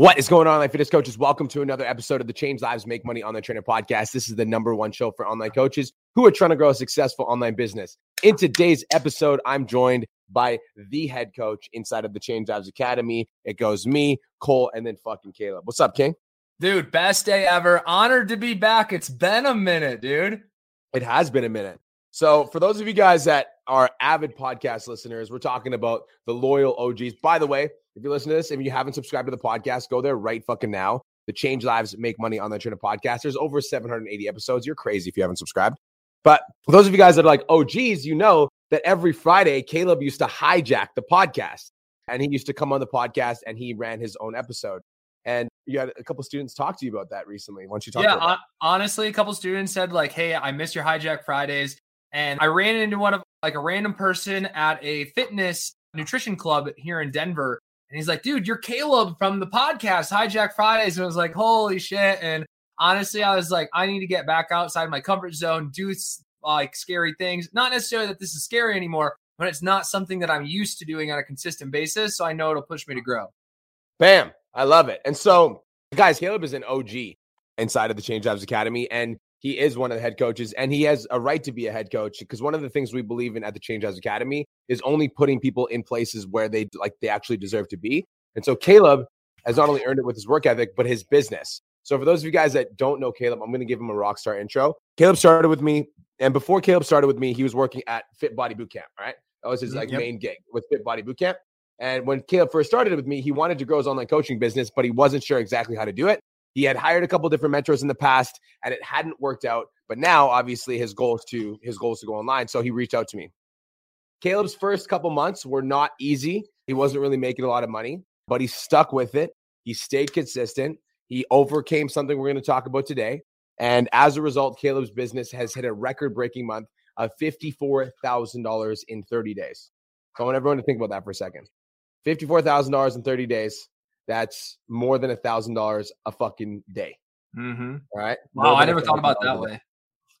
What is going on, online fitness coaches? Welcome to another episode of the Change Lives Make Money Online Trainer podcast. This is the number one show for online coaches who are trying to grow a successful online business. In today's episode, I'm joined by the head coach inside of the Change Lives Academy. It goes me, Cole, and then fucking Caleb. What's up, King? Dude, best day ever. Honored to be back. It's been a minute, dude. It has been a minute. So, for those of you guys that are avid podcast listeners, we're talking about the loyal OGs. By the way, if you listen to this, if you haven't subscribed to the podcast, go there right fucking now. The Change Lives Make Money Online Trainer podcast. There's over 780 episodes. You're crazy if you haven't subscribed. But for those of you guys that are like, oh, geez, you know that every Friday, Caleb used to hijack the podcast and he used to come on the podcast and he ran his own episode. And you had a couple students talk to you about that recently. Once you talk yeah, about that? honestly, a couple students said, like, hey, I miss your hijack Fridays. And I ran into one of like a random person at a fitness nutrition club here in Denver. And he's like, dude, you're Caleb from the podcast, Hijack Fridays. And I was like, holy shit. And honestly, I was like, I need to get back outside my comfort zone, do like scary things. Not necessarily that this is scary anymore, but it's not something that I'm used to doing on a consistent basis. So I know it'll push me to grow. Bam. I love it. And so, guys, Caleb is an OG inside of the Change Jobs Academy. And he is one of the head coaches and he has a right to be a head coach because one of the things we believe in at the Change Lives Academy is only putting people in places where they like they actually deserve to be. And so Caleb has not only earned it with his work ethic, but his business. So for those of you guys that don't know Caleb, I'm going to give him a rock star intro. Caleb started with me, and before Caleb started with me, he was working at Fit Body Bootcamp. All right, that was his like yep. main gig with Fit Body Bootcamp. And when Caleb first started with me, he wanted to grow his online coaching business, but he wasn't sure exactly how to do it. He had hired a couple different mentors in the past and it hadn't worked out. But now obviously his goal is to his goal is to go online. So he reached out to me. Caleb's first couple months were not easy. He wasn't really making a lot of money, but he stuck with it. He stayed consistent. He overcame something we're going to talk about today. And as a result, Caleb's business has hit a record breaking month of $54,000 in 30 days. So I want everyone to think about that for a second. $54,000 in 30 days. That's more than a thousand dollars a fucking day. Mm-hmm. All right. Wow, I never thought about that way.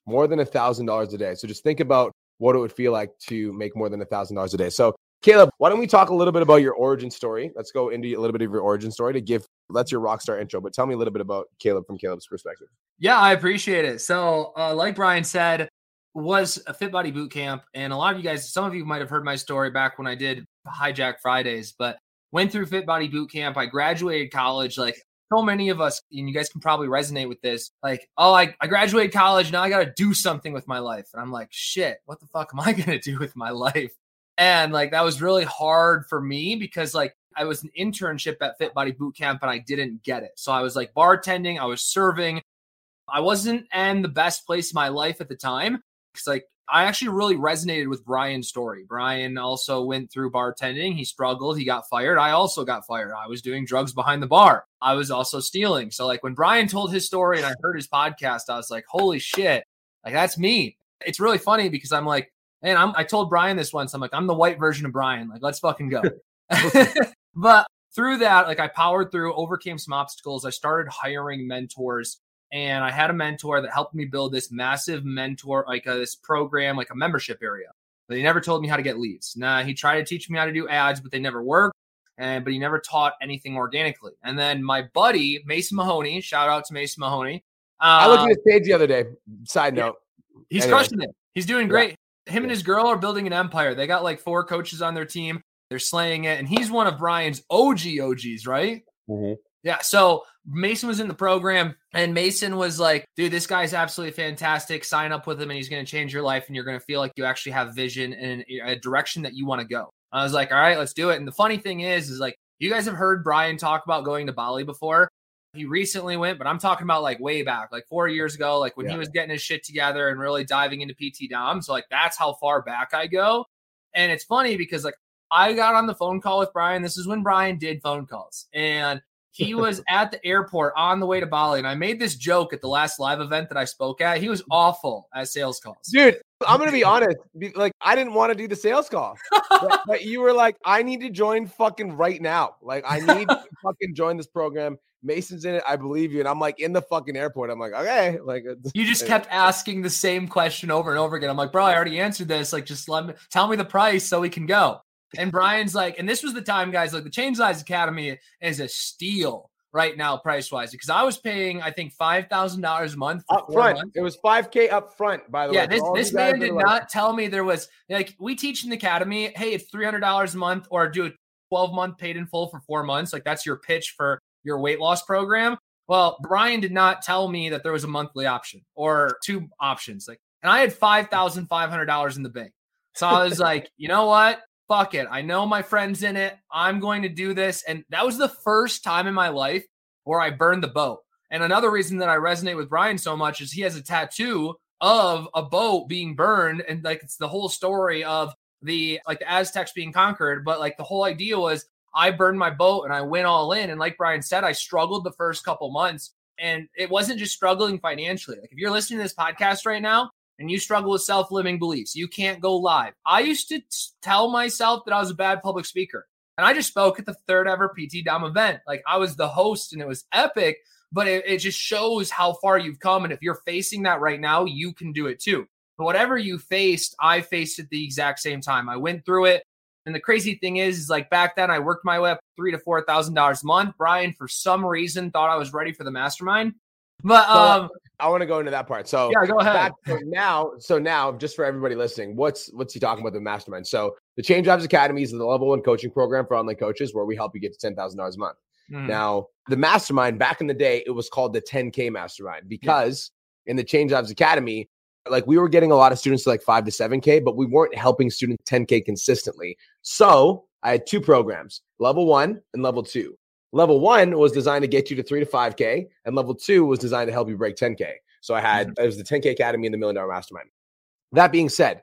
More than a thousand dollars a day. So just think about what it would feel like to make more than a thousand dollars a day. So Caleb, why don't we talk a little bit about your origin story? Let's go into a little bit of your origin story to give that's your rock star intro, but tell me a little bit about Caleb from Caleb's perspective. Yeah, I appreciate it. So, uh, like Brian said, was a Fit Body Boot Camp, and a lot of you guys, some of you might have heard my story back when I did Hijack Fridays, but went through Fit Body Boot Camp. I graduated college. Like so many of us, and you guys can probably resonate with this. Like, oh, I, I graduated college. Now I got to do something with my life. And I'm like, shit, what the fuck am I going to do with my life? And like, that was really hard for me because like I was an internship at Fit Body Boot Camp and I didn't get it. So I was like bartending, I was serving. I wasn't in the best place in my life at the time because like I actually really resonated with Brian's story. Brian also went through bartending. He struggled. He got fired. I also got fired. I was doing drugs behind the bar. I was also stealing. So, like, when Brian told his story and I heard his podcast, I was like, holy shit, like, that's me. It's really funny because I'm like, man, I'm, I told Brian this once. I'm like, I'm the white version of Brian. Like, let's fucking go. but through that, like, I powered through, overcame some obstacles. I started hiring mentors and I had a mentor that helped me build this massive mentor, like a, this program, like a membership area. But he never told me how to get leads. Nah, he tried to teach me how to do ads, but they never worked. And but he never taught anything organically. And then my buddy Mason Mahoney, shout out to Mason Mahoney. Uh, I looked at his page the other day. Side note, he's anyway. crushing it. He's doing great. Yeah. Him and his girl are building an empire. They got like four coaches on their team. They're slaying it, and he's one of Brian's OG OGs, right? Mm-hmm. Yeah. So Mason was in the program, and Mason was like, dude, this guy's absolutely fantastic. Sign up with him, and he's going to change your life, and you're going to feel like you actually have vision and a direction that you want to go. I was like, all right, let's do it. And the funny thing is, is like, you guys have heard Brian talk about going to Bali before. He recently went, but I'm talking about like way back, like four years ago, like when yeah. he was getting his shit together and really diving into PT Dom. So, like, that's how far back I go. And it's funny because, like, I got on the phone call with Brian. This is when Brian did phone calls. And he was at the airport on the way to Bali, and I made this joke at the last live event that I spoke at. He was awful at sales calls, dude. I'm gonna be honest. Like, I didn't want to do the sales call, but, but, you were like, "I need to join fucking right now. Like, I need to fucking join this program." Mason's in it. I believe you. And I'm like in the fucking airport. I'm like, okay. Like you just kept asking the same question over and over again. I'm like, bro, I already answered this. Like, just let me tell me the price so we can go. And Brian's like, and this was the time, guys, like the Change Lives Academy is a steal right now, price wise, because I was paying, I think, five thousand dollars a month up front. Months. It was five k up front. By the yeah, way, yeah. This this man did not like... tell me there was like we teach in the academy. Hey, it's three hundred dollars a month, or do a twelve month paid in full for four months. Like that's your pitch for your weight loss program. Well, Brian did not tell me that there was a monthly option or two options. Like, and I had five thousand five hundred dollars in the bank. So I was like, you know what? Fuck it. I know my friend's in it. I'm going to do this. And that was the first time in my life where I burned the boat. And another reason that I resonate with Brian so much is he has a tattoo of a boat being burned. And like it's the whole story of the like the Aztecs being conquered. But like the whole idea was I burned my boat and I went all in. And like Brian said, I struggled the first couple months. And it wasn't just struggling financially. Like if you're listening to this podcast right now, and you struggle with self limiting beliefs, you can't go live. I used to tell myself that I was a bad public speaker. And I just spoke at the third ever PT Dom event. Like I was the host and it was epic, but it, it just shows how far you've come. And if you're facing that right now, you can do it too. But whatever you faced, I faced at the exact same time. I went through it. And the crazy thing is, is like back then I worked my way up three to four thousand dollars a month. Brian, for some reason, thought I was ready for the mastermind. But um, so I want to go into that part. So yeah, go ahead. Now, so now, just for everybody listening, what's what's he talking about the mastermind? So the Change Jobs Academy is the level one coaching program for online coaches where we help you get to ten thousand dollars a month. Mm. Now, the mastermind back in the day, it was called the 10K mastermind because yeah. in the Change Jobs Academy, like we were getting a lot of students to like five to seven K, but we weren't helping students 10K consistently. So I had two programs, level one and level two. Level one was designed to get you to three to 5K, and level two was designed to help you break 10K. So I had, mm-hmm. it was the 10K Academy and the Million Dollar Mastermind. That being said,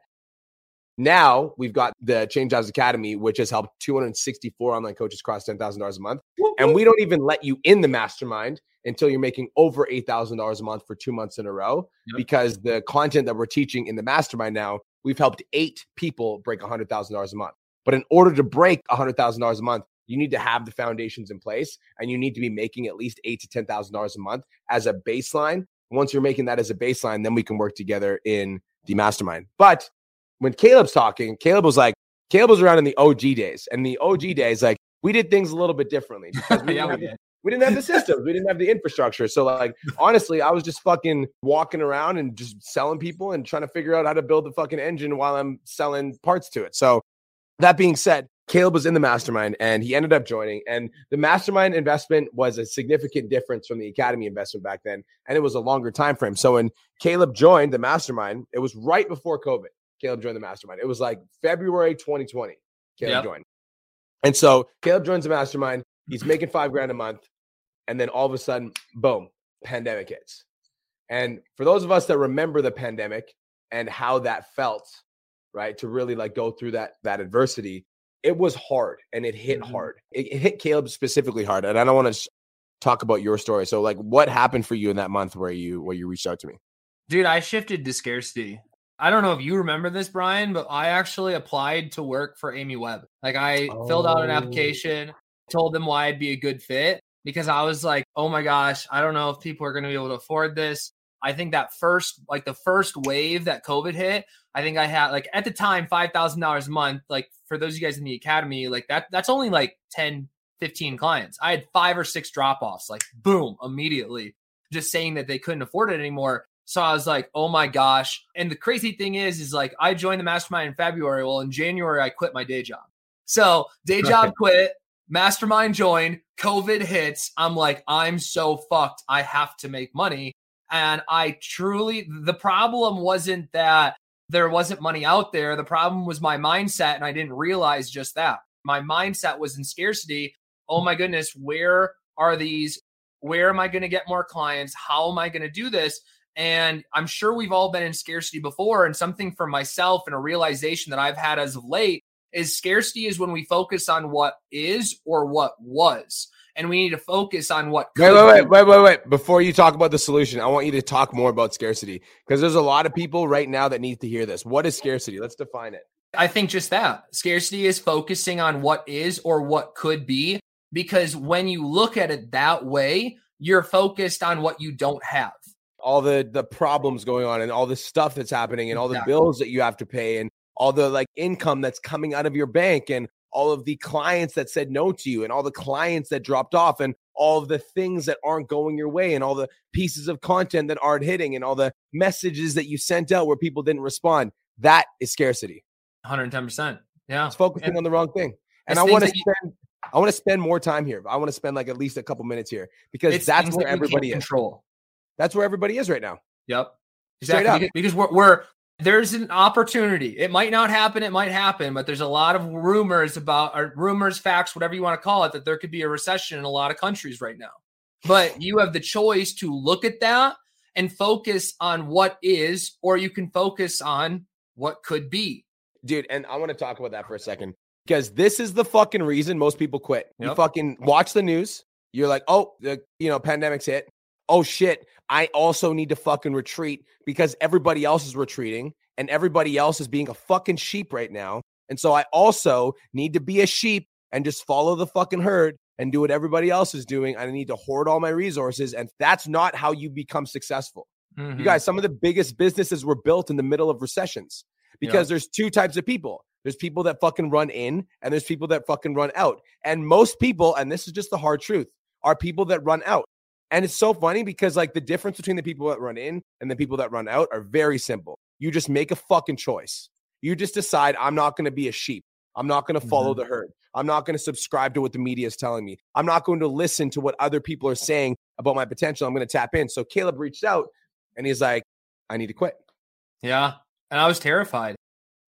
now we've got the Change Lives Academy, which has helped 264 online coaches cross $10,000 a month. And we don't even let you in the mastermind until you're making over $8,000 a month for two months in a row yep. because the content that we're teaching in the mastermind now, we've helped eight people break $100,000 a month. But in order to break $100,000 a month, you need to have the foundations in place and you need to be making at least eight to ten thousand dollars a month as a baseline. Once you're making that as a baseline, then we can work together in the mastermind. But when Caleb's talking, Caleb was like, Caleb was around in the OG days. And the OG mm-hmm. days, like we did things a little bit differently because we, yeah, didn't, have, we didn't have the systems, we didn't have the infrastructure. So, like, honestly, I was just fucking walking around and just selling people and trying to figure out how to build the fucking engine while I'm selling parts to it. So, that being said, Caleb was in the mastermind and he ended up joining. And the mastermind investment was a significant difference from the academy investment back then. And it was a longer time frame. So when Caleb joined the mastermind, it was right before COVID. Caleb joined the mastermind. It was like February 2020. Caleb yep. joined. And so Caleb joins the mastermind. He's making five grand a month. And then all of a sudden, boom, pandemic hits. And for those of us that remember the pandemic and how that felt, right, to really like go through that that adversity, it was hard and it hit mm-hmm. hard. It, it, hit Caleb specifically hard. And I don't want to talk about your story. So like what happened for you in that month where you where you reached out to me? Dude, I shifted to scarcity. I don't know if you remember this, Brian, but I actually applied to work for Amy Webb. Like I oh. filled out an oh. application, told them why I'd be a good fit because I was like, oh my gosh, I don't know if people are going to be able to afford this. I think that first, like the first wave that COVID hit, I think I had like at the time five thousand dollars a month. Like for those of you guys in the academy, like that that's only like 10, 15 clients. I had five or six drop offs, like boom, immediately, just saying that they couldn't afford it anymore. So I was like, oh my gosh. And the crazy thing is, is like I joined the mastermind in February. Well, in January, I quit my day job. So day job quit, mastermind joined, COVID hits. I'm like, I'm so fucked. I have to make money. And I truly, the problem wasn't that there wasn't money out there. The problem was my mindset, and I didn't realize just that. My mindset was in scarcity. Oh my goodness, where are these? Where am I going to get more clients? How am I going to do this? And I'm sure we've all been in scarcity before. And something for myself and a realization that I've had as of late is scarcity is when we focus on what is or what was and we need to focus on what. Wait, wait, wait, wait, wait, wait. Before you talk about the solution, I want you to talk more about scarcity because there's a lot of people right now that need to hear this. What is scarcity? Let's define it. I think just that scarcity is focusing on what is or what could be because when you look at it that way, you're focused on what you don't have. All the the problems going on and all the stuff that's happening and all the bills that you have to pay and all the like income that's coming out of your bank and all of the clients that said no to you and all the clients that dropped off and all the things that aren't going your way and all the pieces of content that aren't hitting and all the messages that you sent out where people didn't respond. That is scarcity. 110%. Yeah. It's focusing And on the wrong thing. And I want to spend I want to spend more time here. I want to spend like at least a couple minutes here because that's where everybody is. control. That's where everybody is right now. Yep. Straight Exactly. up. Because, because we're, we're there's an opportunity. It might not happen. It might happen, but there's a lot of rumors about or rumors, facts, whatever you want to call it, that there could be a recession in a lot of countries right now. But you have the choice to look at that and focus on what is, or you can focus on what could be. Dude, and I want to talk about that for a second because this is the fucking reason most people quit. You fucking watch the news. You're like, oh, the you know, pandemic's hit. Oh shit. I also need to fucking retreat because everybody else is retreating and everybody else is being a fucking sheep right now. And so I also need to be a sheep and just follow the fucking herd and do what everybody else is doing. I need to hoard all my resources. And that's not how you become successful. Mhm. You guys, some of the biggest businesses were built in the middle of recessions because there's two types of people. There's people that fucking run in and there's people that fucking run out. And most people, and this is just the hard truth, are people that run out. And it's so funny because like the difference between the people that run in and the people that run out are very simple. You just make a fucking choice. You just decide I'm not going to be a sheep. I'm not going to follow mm-hmm. the herd. I'm not going to subscribe to what the media is telling me. I'm not going to listen to what other people are saying about my potential. I'm going to tap in. So Caleb reached out and he's like, I need to quit. Yeah. And I was terrified.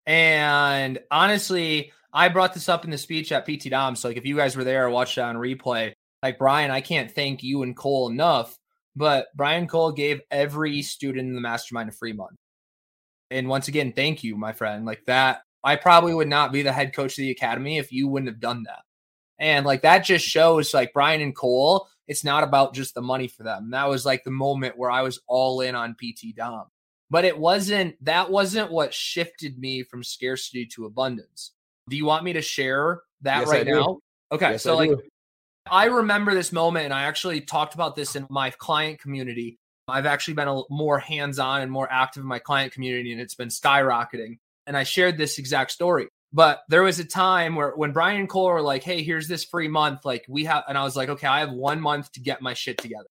And honestly, I brought this up in the speech at PT Dom. So, like, if you guys were there or watched it on replay, like, Brian, I can't thank you and Cole enough. But Brian Cole gave every student in the mastermind a free month. And once again, thank you, my friend. Like, that, I probably would not be the head coach of the academy if you wouldn't have done that. And like, that just shows, like, Brian and Cole, it's not about just the money for them. That was like the moment where I was all in on PT Dom but it wasn't that wasn't what shifted me from scarcity to abundance do you want me to share that Yes, right now okay Yes, so I like do. I remember this moment and i actually talked about this in my client community. I've actually been a, more hands-on and more active in my client community and it's been skyrocketing. And i shared this exact story. But there was a time where when brian and cole were like hey here's this free month like we have and i was like okay i have one month to get my shit together.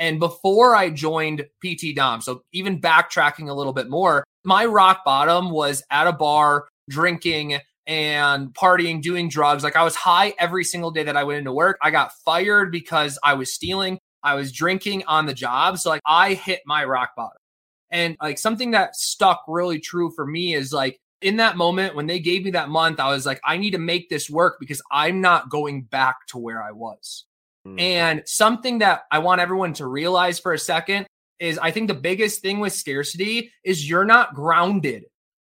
And before I joined PT Dom, so even backtracking a little bit more, my rock bottom was at a bar, drinking and partying, doing drugs. Like I was high every single day that I went into work. I got fired because I was stealing. I was drinking on the job. So like I hit my rock bottom. And like something that stuck really true for me is like in that moment when they gave me that month, I was like, I need to make this work because I'm not going back to where I was. Mm. And something that I want everyone to realize for a second is I think the biggest thing with scarcity is you're not grounded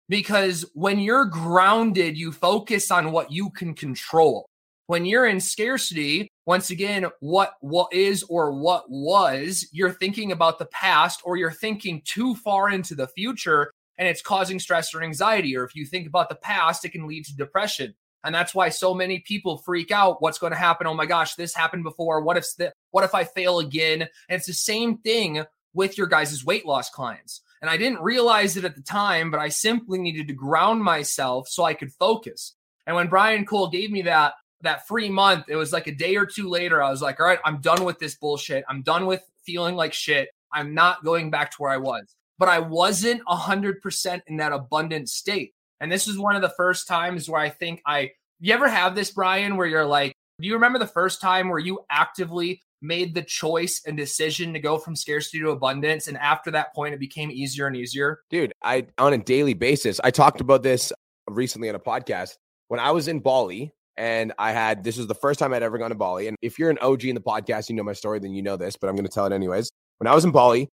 because when you're grounded, you focus on what you can control. When you're in scarcity, once again, what what is or what was, you're thinking about the past or you're thinking too far into the future and it's causing stress or anxiety. Or if you think about the past, it can lead to depression. And that's why so many people freak out. What's going to happen? Oh my gosh, this happened before. What if th- what if I fail again? And it's the same thing with your guys' weight loss clients. And I didn't realize it at the time, but I simply needed to ground myself so I could focus. And when Brian Cole gave me that that free month, it was like a day or two later. I was like, all right, I'm done with this bullshit. I'm done with feeling like shit. I'm not going back to where I was. But I wasn't 100% in that abundant state. And this is one of the first times where I think I, you ever have this, Brian, where you're like, do you remember the first time where you actively made the choice and decision to go from scarcity to abundance? And after that point, it became easier and easier? dude i on a daily basis i talked about this recently on a podcast. When i was in bali and i had this was the first time i'd ever gone to bali. And if you're an og in the podcast you know my story then you know this but i'm to tell it anyways. When i was in bali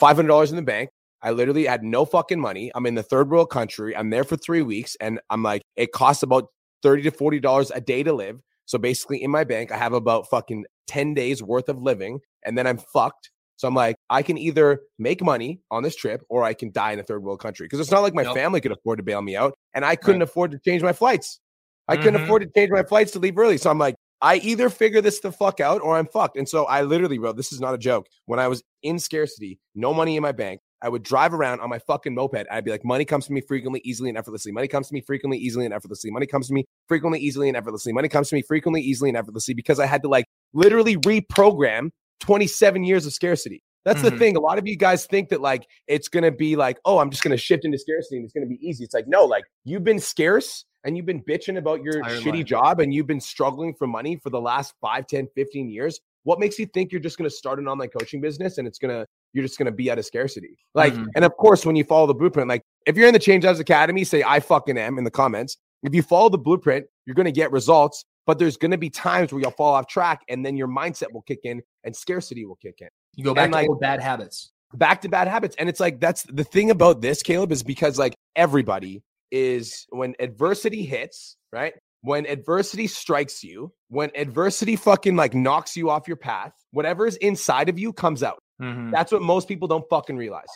$500 in the bank. I literally had no fucking money. I'm in the third world country. I'm there for three weeks and i'm like it costs about 30 to 40 dollars a day to live so basically in my bank i have about fucking 10 days worth of living and then i'm fucked so I'm like, I can either make money on this trip or I can die in a third world country. Because it's not like my Yep. family could afford to bail me out. And I couldn't afford to change my flights. I couldn't Mhm. afford to change my flights to leave early. So I'm like, I either figure this the fuck out or I'm fucked. And so I literally, bro, this is not a joke. When I was in scarcity, no money in my bank, I would drive around on my fucking moped. I'd be like, money comes to me frequently, easily, and effortlessly. Money comes to me frequently, easily, and effortlessly. Money comes to me frequently, easily, and effortlessly. Money comes to me frequently, easily, and effortlessly because I had to like literally reprogram 27 years of scarcity. That's mm-hmm. the thing. A lot of you guys think that like it's gonna be like, oh, I'm just gonna shift into scarcity and it's gonna be easy. It's like, no, like you've been scarce and you've been bitching about your shitty life. job and you've been struggling for money for the last 5, 10, 15 years. What makes you think you're just gonna start an online coaching business and it's gonna you're just gonna be out of scarcity? Like, mm-hmm. and of course, when you follow the blueprint, like if you're in the Change Lives Academy, say I fucking am in the comments. If you follow the blueprint, you're gonna get results but there's going to be times where you'll fall off track and then your mindset will kick in and scarcity will kick in. You go back and to like, old bad habits. Back to bad habits. And it's like, that's the thing about this, Caleb, is because like everybody is when adversity hits, right? When adversity strikes you, when adversity fucking like knocks you off your path, whatever's inside of you comes out. Mm-hmm. That's what most people don't fucking realize.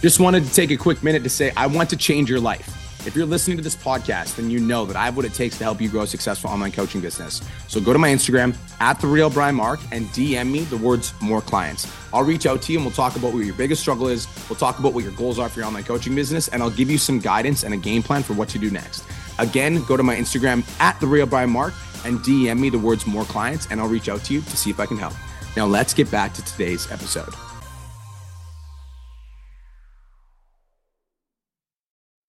Just wanted to take a quick minute to say, I want to change your life. If you're listening to this podcast, then you know that I have what it takes to help you grow a successful online coaching business. So go to my Instagram at the real Brian Mark and DM me the words more clients. I'll reach out to you and we'll talk about what your biggest struggle is. We'll talk about what your goals are for your online coaching business, and I'll give you some guidance and a game plan for what to do next. Again, go to my Instagram at the real Brian Mark and DM me the words more clients, and I'll reach out to you to see if I can help. Now let's get back to today's episode.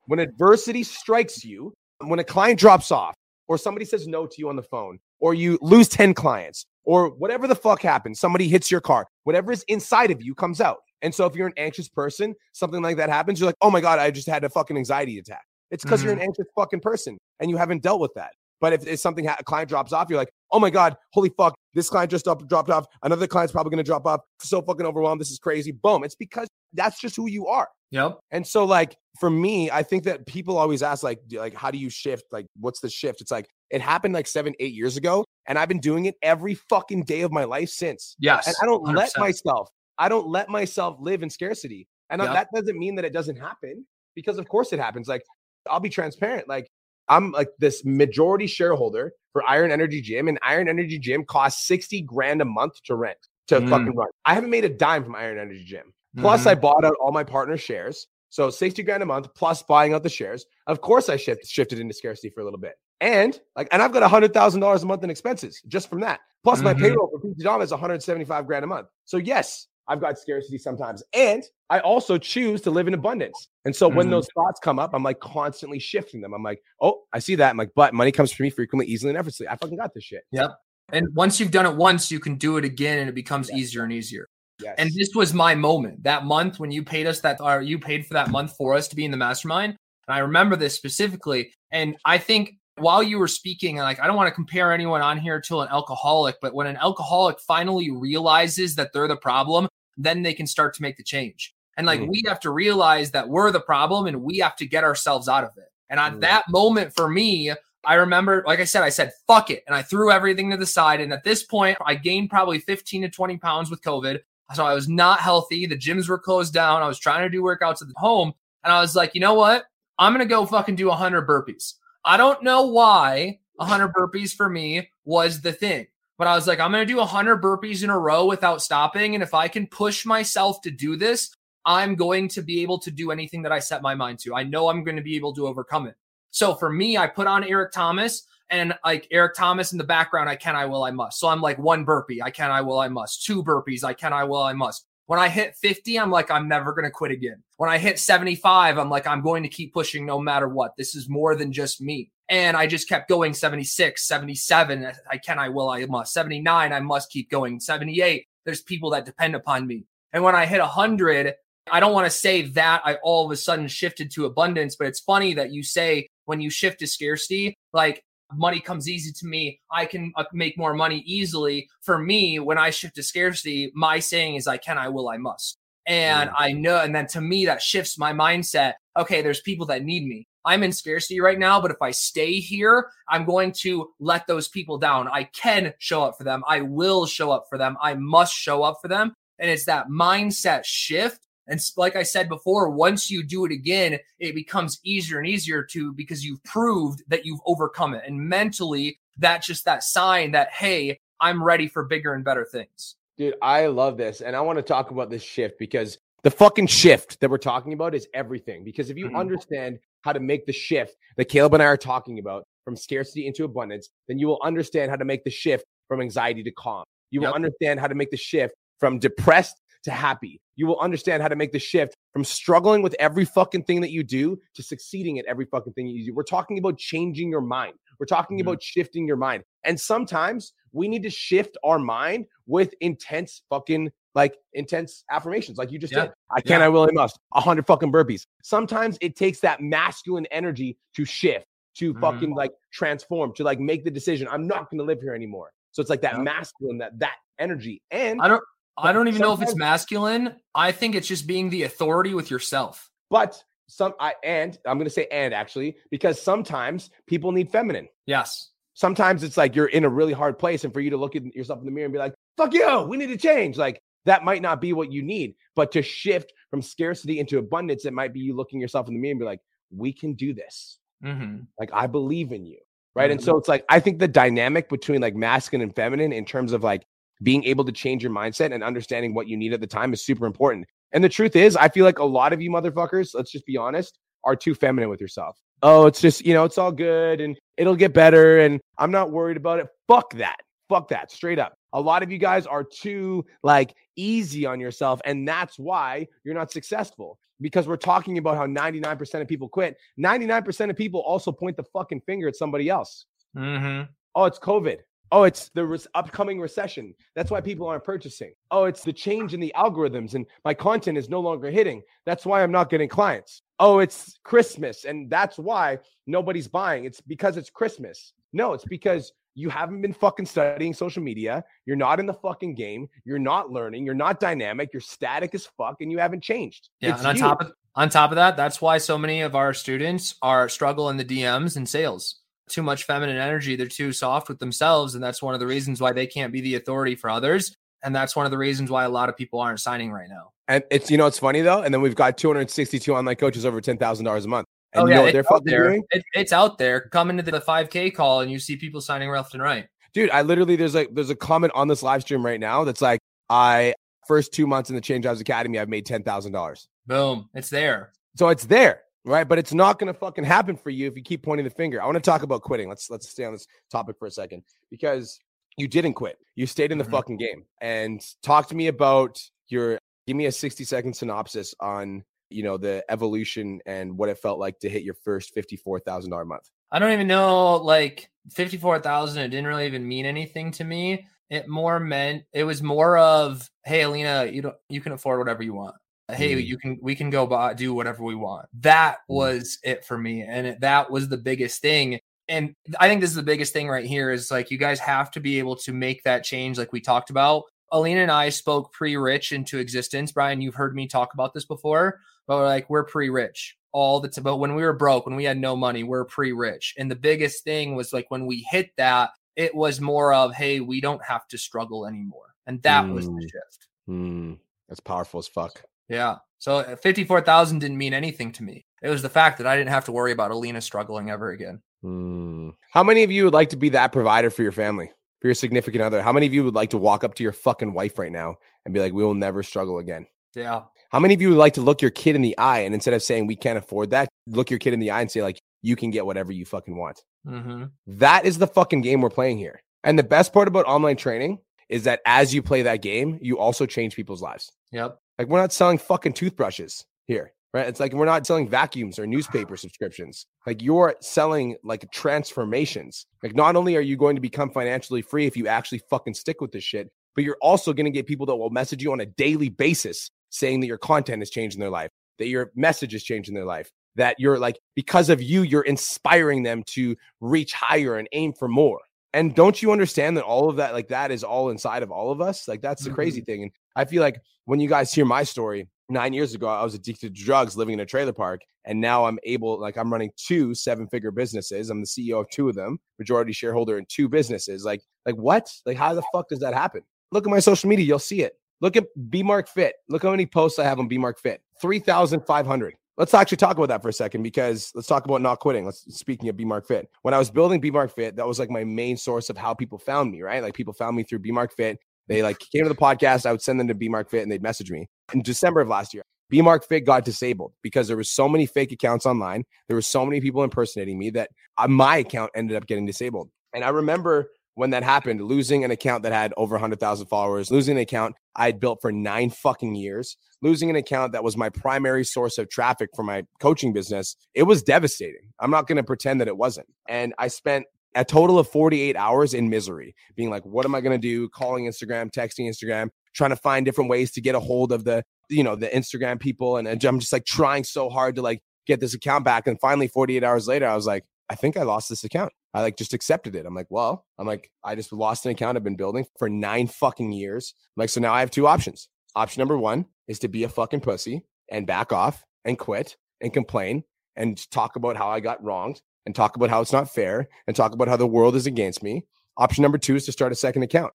When adversity strikes you, when a client drops off, or somebody says no to you on the phone, or you lose 10 clients, or whatever the fuck happens, somebody hits your car, whatever is inside of you comes out. And so if you're an anxious person, something like that happens, you're like, oh my God, I just had a fucking anxiety attack. It's because mm-hmm. you're an mm-hmm. anxious fucking person and you haven't dealt with that. But if, if something ha- a client drops off, you're like, oh my god, holy fuck, this client just up, dropped off. Another client's probably going to drop off. So fucking overwhelmed. This is crazy. Boom. It's because that's just who you are. Yep. And so like for me, I think that people always ask like like how do you shift? Like what's the shift? It's like it happened like 7 8 years ago and I've been doing it every fucking day of my life since. Yes. And I don't 100%. let myself I don't let myself live in scarcity. And uh, yep. that doesn't mean that it doesn't happen because of course it happens. Like I'll be transparent. Like I'm like this majority shareholder for Iron Energy Gym, and Iron Energy Gym costs 60 grand a month to rent to mm. fucking run. I haven't made a dime from Iron Energy Gym. Plus, mm-hmm. I bought out all my partner shares. So 60 grand a month plus buying out the shares. Of course, I shift, shifted into scarcity for a little bit. And like, and I've got hundred thousand dollars a month in expenses just from that. Plus mm-hmm. my payroll for PT Dom is 175 grand a month. So yes, I've got scarcity sometimes. And I also choose to live in abundance. And so mm-hmm. when those thoughts come up, I'm like constantly shifting them. I'm like, oh, I see that. I'm like, but money comes to me frequently, easily, and effortlessly. I fucking got this shit. Yep. And once you've done it once, you can do it again and it becomes yes. easier and easier. Yes. And this was my moment that month when you paid us that, or you paid for that month for us to be in the mastermind. And I remember this specifically. And I think while you were speaking, like I don't want to compare anyone on here to an alcoholic, but when an alcoholic finally realizes that they're the problem, then they can start to make the change. And like mm. we have to realize that we're the problem and we have to get ourselves out of it. And at mm. that moment for me, I remember, like I said, I said, fuck it. And I threw everything to the side. And at this point, I gained probably 15 to 20 pounds with COVID. So I was not healthy. The gyms were closed down. I was trying to do workouts at home. And I was like, you know what? I'm going to go fucking do 100 burpees. I don't know why 100 burpees for me was the thing. But I was like, I'm going to do 100 burpees in a row without stopping. And if I can push myself to do this, I'm going to be able to do anything that I set my mind to. I know I'm going to be able to overcome it. So for me, I put on Eric Thomas and like Eric Thomas in the background, I can, I will, I must. So I'm like one burpee, I can, I will, I must. Two burpees, I can, I will, I must. When I hit 50, I'm like, I'm never going to quit again. When I hit 75, I'm like, I'm going to keep pushing no matter what. This is more than just me. And I just kept going 76, 77. I can, I will, I must. 79, I must keep going. 78, there's people that depend upon me. And when I hit 100, I don't want to say that I all of a sudden shifted to abundance, but it's funny that you say when you shift to scarcity, like money comes easy to me. I can uh, make more money easily. For me, when I shift to scarcity, my saying is I can, I will, I must. And mm. I know, and then to me, that shifts my mindset. Okay, there's people that need me. I'm in scarcity right now, but if I stay here, I'm going to let those people down. I can show up for them. I will show up for them. I must show up for them. And it's that mindset shift. And like I said before, once you do it again, it becomes easier and easier to because you've proved that you've overcome it. And mentally, that's just that sign that, hey, I'm ready for bigger and better things. Dude, I love this. And I want to talk about this shift because the fucking shift that we're talking about is everything. Because if you mm-hmm. understand how to make the shift that Caleb and I are talking about from scarcity into abundance, then you will understand how to make the shift from anxiety to calm. You Yep. will understand how to make the shift from depressed to happy. You will understand how to make the shift from struggling with every fucking thing that you do to succeeding at every fucking thing you do. We're talking about changing your mind. We're talking Mhm. about shifting your mind. And sometimes we need to shift our mind with intense fucking like intense affirmations, like you just Yeah. did. I can, Yeah. I will, I must. A hundred fucking burpees. Sometimes it takes that masculine energy to shift, to Mhm. fucking like transform, to like make the decision. I'm not going to live here anymore. So it's like that Yeah. masculine, that that energy. And I don't I don't even know if it's masculine. I think it's just being the authority with yourself. but some I and I'm going to say and actually because sometimes people need feminine. Yes. sometimes it's like you're in a really hard place and for you to look at yourself in the mirror and be like fuck you we need to change like that might not be what you need but to shift from scarcity into abundance it might be you looking yourself in the mirror and be like we can do this hmm like i believe in you right and so it's like i think the dynamic between like masculine and feminine in terms of like being able to change your mindset and understanding what you need at the time is super important. And the truth is i feel like a lot of you motherfuckers let's just be honest are too feminine with yourself. Oh it's just you know it's all good and it'll get better and i'm not worried about it. Fuck that. Fuck that. Straight up. A lot of you guys are too like easy on yourself and that's why you're not successful because we're talking about how 99% of people quit. 99% of people also point the fucking finger at somebody else. Hmm oh it's covid oh it's the res- upcoming recession. That's why people aren't purchasing. Oh it's the change in the algorithms and my content is no longer hitting. That's why i'm not getting clients. Oh it's christmas and that's why nobody's buying. It's because it's christmas. No it's because you haven't been fucking studying social media. You're not in the fucking game. You're not learning. You're not dynamic. You're static as fuck and you haven't changed. Yeah. It's and on you. top of on top of that, that's why so many of our students are struggle in the DMs and sales. Too much feminine energy. They're too soft with themselves. And that's one of the reasons why they can't be the authority for others. And that's one of the reasons why a lot of people aren't signing right now. And it's you know it's funny though, and then we've got 262 online coaches over ten thousand dollars a month. And oh, you yeah, know what it's they're out fucking there. doing? It, it's out there. Come into the 5K call and you see people signing left and right. Dude, I literally there's like there's a comment on this live stream right now that's like, I first two months in the Change Jobs Academy, I've made ten thousand dollars. Boom. It's there. So it's there, right? But it's not gonna fucking happen for you if you keep pointing the finger. I want to talk about quitting. Let's let's stay on this topic for a second because you didn't quit. You stayed in the Mhm. fucking game. And talk to me about your give me a 60 second synopsis on you know the evolution and what it felt like to hit your first $54,000 month. I don't even know, like 54,000, it didn't really even mean anything to me. It more meant, it was more of, hey, Alina, you don't, you can afford whatever you want. Hey, Mm. you can, we can go buy, do whatever we want. That Mm. was it for me. And it, that was the biggest thing. And I think this is the biggest thing right here is like, you guys have to be able to make that change, like we talked about. Alina and I spoke pre rich into existence. Brian, you've heard me talk about this before, but we're like, we're pre rich all the time. But when we were broke, when we had no money, we're pre rich. And the biggest thing was like when we hit that, it was more of, hey, we don't have to struggle anymore. And that was the Mm. shift. Hmm, that's powerful as fuck. Yeah. So uh, 54,000 didn't mean anything to me. It was the fact that I didn't have to worry about Alina struggling ever again. Hmm. How many of you would like to be that provider for your family, for your significant other? How many of you would like to walk up to your fucking wife right now and be like, we will never struggle again? Yeah. How many of you would like to look your kid in the eye and instead of saying we can't afford that, look your kid in the eye and say, like, you can get whatever you fucking want? hmm That is the fucking game we're playing here. And the best part about online training is that as you play that game, you also change people's lives. Yep. Like we're not selling fucking toothbrushes here, right? It's like we're not selling vacuums or newspaper subscriptions. Like you're selling like transformations. Like not only are you going to become financially free if you actually fucking stick with this shit, but you're also going to get people that will message you on a daily basis saying that your content is changing their life, that your message is changing their life, that you're like because of you you're inspiring them to reach higher and aim for more. And don't you understand that all of that like that is all inside of all of us? Like that's the crazy mm-hmm. thing. And I feel like when you guys hear my story, nine years ago, I was addicted to drugs living in a trailer park. And now I'm able, like, I'm running two seven figure businesses. I'm the CEO of two of them, majority shareholder in two businesses. Like, like what? Like, how the fuck does that happen? Look at my social media, you'll see it. Look at B Mark Fit. Look how many posts I have on B Mark Fit 3,500. Let's actually talk about that for a second because let's talk about not quitting. Let's speaking of B Mark Fit. When I was building B Mark Fit, that was like my main source of how people found me, right? Like people found me through B Mark Fit. They like came to the podcast. I would send them to B Mark Fit and they'd message me. In December of last year, B Mark Fit got disabled because there was so many fake accounts online. There were so many people impersonating me that uh, my account ended up getting disabled. And I remember when that happened, losing an account that had over 100,000 followers, losing an account I had built for nine fucking years, losing an account that was my primary source of traffic for my coaching business, it was devastating. I'm not going to pretend that it wasn't. And I spent a total of 48 hours in misery, being like, what am I going to do? Calling Instagram, texting Instagram, trying to find different ways to get a hold of the, you know, the Instagram people. And, I'm just like trying so hard to like get this account back. And finally, 48 hours later, I was like, I think I lost this account. I like just accepted it. I'm like, well, I'm like, I just lost an account I've been building for nine fucking years. I'm like, so now I have two options. Option number one is to be a fucking pussy and back off and quit and complain and talk about how I got wronged and talk about how it's not fair and talk about how the world is against me. Option number two is to start a second account.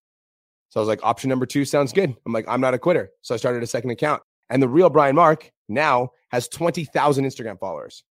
So I was like, option number two sounds good. I'm like, I'm not a quitter. So I started a second account. And the real Brian Mark now has 20,000 Instagram followers.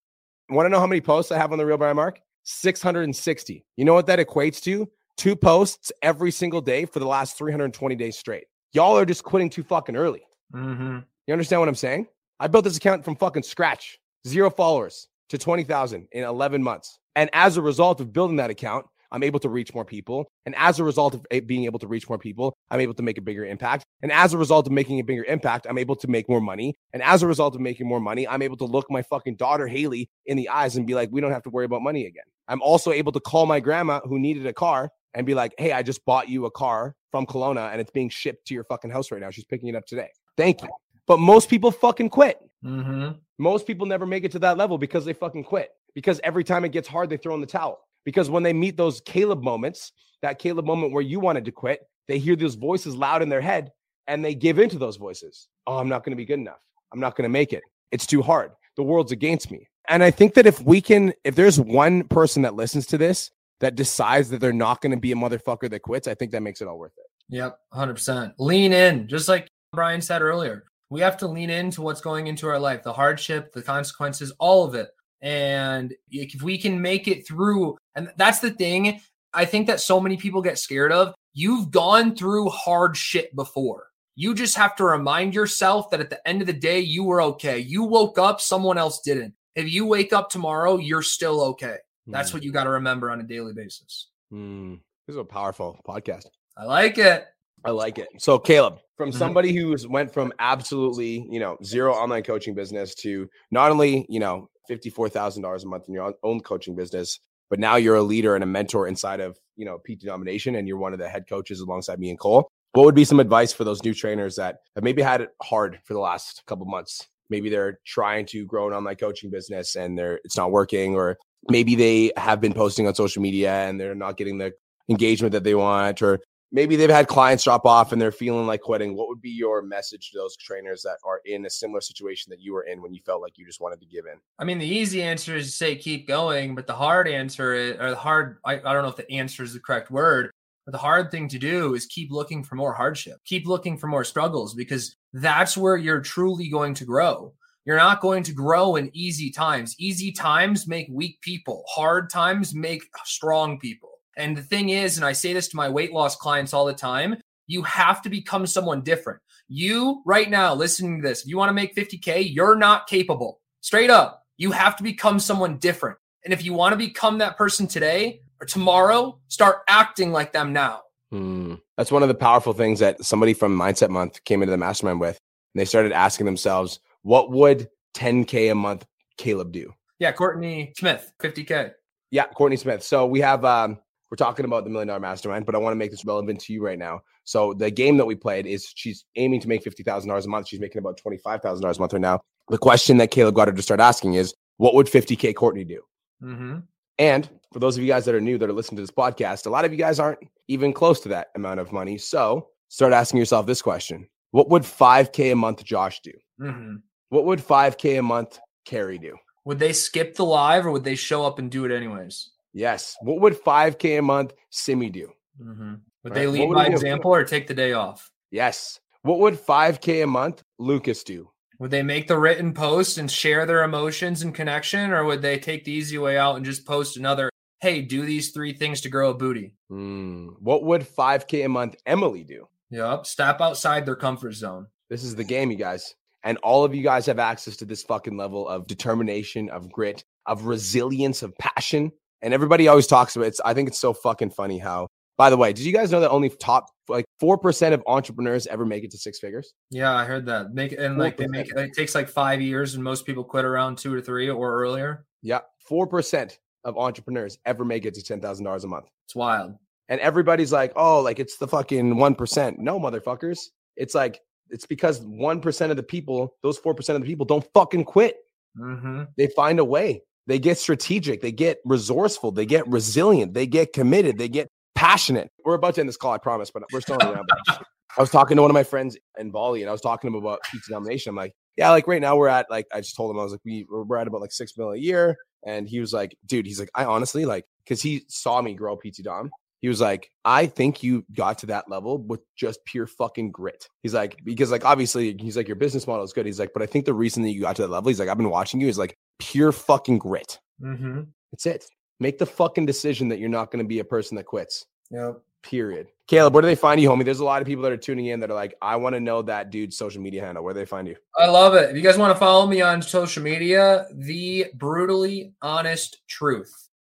Want to know how many posts I have on the real Brian Mark? 660. You know what that equates to? Two posts every single day for the last 320 days straight. Y'all are just quitting too fucking early. Mm-hmm. You understand what I'm saying? I built this account from fucking scratch, zero followers to 20,000 in 11 months. And as a result of building that account, I'm able to reach more people. And as a result of being able to reach more people, I'm able to make a bigger impact. And as a result of making a bigger impact, I'm able to make more money. And as a result of making more money, I'm able to look my fucking daughter, Haley, in the eyes and be like, we don't have to worry about money again. I'm also able to call my grandma who needed a car and be like, hey, I just bought you a car from Carvana and it's being shipped to your fucking house right now. She's picking it up today. Thank you. But most people fucking quit. Mm-hmm. Most people never make it to that level because they fucking quit. Because every time it gets hard, they throw in the towel. Because when they meet those Caleb moments, that Caleb moment where you wanted to quit, they hear those voices loud in their head and they give into those voices. Oh, I'm not going to be good enough. I'm not going to make it. It's too hard. The world's against me. And I think that if we can, if there's one person that listens to this that decides that they're not going to be a motherfucker that quits, I think that makes it all worth it. Yep, 100%. Lean in, just like Brian said earlier. We have to lean into what's going into our life, the hardship, the consequences, all of it. And if we can make it through, and that's the thing I think that so many people get scared of. You've gone through hard shit before. You just have to remind yourself that at the end of the day, you were okay. You woke up, someone else didn't. If you wake up tomorrow, you're still okay. That's mm. what you got to remember on a daily basis. Mm. This is a powerful podcast. I like it. I like it. So, Caleb, from mm-hmm. somebody who went from absolutely, you know, zero online coaching business to not only, you know, $54,000 a month in your own coaching business, but now you're a leader and a mentor inside of, you know, PT Domination and you're one of the head coaches alongside me and Cole. What would be some advice for those new trainers that have maybe had it hard for the last couple months? Maybe they're trying to grow an online coaching business and they're it's not working, or maybe they have been posting on social media and they're not getting the engagement that they want, or maybe they've had clients drop off and they're feeling like quitting. What would be your message to those trainers that are in a similar situation that you were in when you felt like you just wanted to give in? I mean the easy answer is to say keep going but the hard answer is, or the hard I, I don't know if the answer is the correct word but the hard thing to do is keep looking for more hardship. Keep looking for more struggles because that's where you're truly going to grow. You're not going to grow in easy times. Easy times make weak people. Hard times make strong people and the thing is, and I say this to my weight loss clients all the time, you have to become someone different. You, right now, listening to this, if you want to make 50K, you're not capable. Straight up, you have to become someone different. And if you want to become that person today or tomorrow, start acting like them now. Hmm. That's one of the powerful things that somebody from Mindset Month came into the mastermind with. And they started asking themselves, what would 10K a month Caleb do? Yeah, Courtney Smith, 50K. Yeah, Courtney Smith. So we have um, we're talking about the million dollar mastermind, but I want to make this relevant to you right now. So the game that we played is she's aiming to make fifty thousand dollars a month. She's making about twenty five thousand dollars a month right now. The question that Caleb got her to start asking is, what would fifty k Courtney do? Mm-hmm. And for those of you guys that are new that are listening to this podcast, a lot of you guys aren't even close to that amount of money. So start asking yourself this question: What would five k a month Josh do? Mm-hmm. What would five k a month Carrie do? Would they skip the live or would they show up and do it anyways? Yes. What would 5K a month Simi do? Mm-hmm. Would right? they lead by example or take the day off? Yes. What would 5K a month Lucas do? Would they make the written post and share their emotions and connection, or would they take the easy way out and just post another, hey, do these three things to grow a booty? Mm. What would 5K a month Emily do? Yep. Step outside their comfort zone. This is the game, you guys. And all of you guys have access to this fucking level of determination, of grit, of resilience, of passion and everybody always talks about it. It's, I think it's so fucking funny how By the way, did you guys know that only top like four percent of entrepreneurs ever make it to six figures? Yeah, I heard that. Make and like they make it takes like five years, and most people quit around two or three or earlier. Yeah, four percent of entrepreneurs ever make it to ten thousand dollars a month. It's wild. And everybody's like, "Oh, like it's the fucking one percent." No, motherfuckers. It's like it's because one percent of the people, those four percent of the people, don't fucking quit. Mm-hmm. They find a way. They get strategic. They get resourceful. They get resilient. They get committed. They get passionate. We're about to end this call, I promise, but we're still around. I was talking to one of my friends in Bali, and I was talking to him about PT Domination. I'm like, yeah, like right now we're at like I just told him I was like we we're at about like six mil a year, and he was like, dude, he's like, I honestly like because he saw me grow PT Dom. He was like, I think you got to that level with just pure fucking grit. He's like, because like obviously he's like your business model is good. He's like, but I think the reason that you got to that level, he's like, I've been watching you He's like pure fucking grit. Mm-hmm. That's it. Make the fucking decision that you're not going to be a person that quits. Yep. Period. Caleb, where do they find you, homie? There's a lot of people that are tuning in that are like, I want to know that dude's social media handle. Where do they find you? I love it. If you guys want to follow me on social media, the brutally honest truth.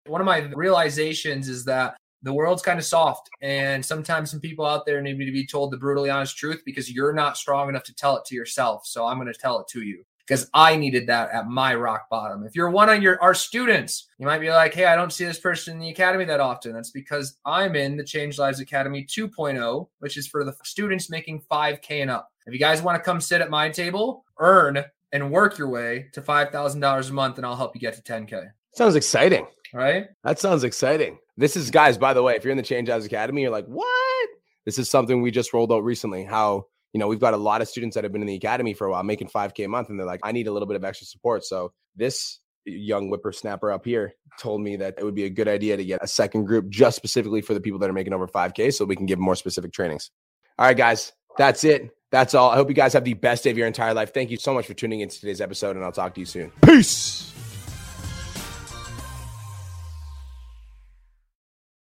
One of my realizations is that the world's kind of soft, and sometimes some people out there need me to be told the brutally honest truth because you're not strong enough to tell it to yourself. So I'm going to tell it to you because I needed that at my rock bottom. If you're one of your our students, you might be like, "Hey, I don't see this person in the academy that often." That's because I'm in the Change Lives Academy 2.0, which is for the students making 5k and up. If you guys want to come sit at my table, earn and work your way to $5,000 a month and I'll help you get to 10k. Sounds exciting. Right? That sounds exciting. This is guys, by the way, if you're in the Change Lives Academy, you're like, "What?" This is something we just rolled out recently. How you know, we've got a lot of students that have been in the academy for a while, making 5K a month, and they're like, I need a little bit of extra support. So this young whippersnapper up here told me that it would be a good idea to get a second group just specifically for the people that are making over 5K so we can give more specific trainings. All right, guys, that's it. That's all. I hope you guys have the best day of your entire life. Thank you so much for tuning in to today's episode, and I'll talk to you soon. Peace.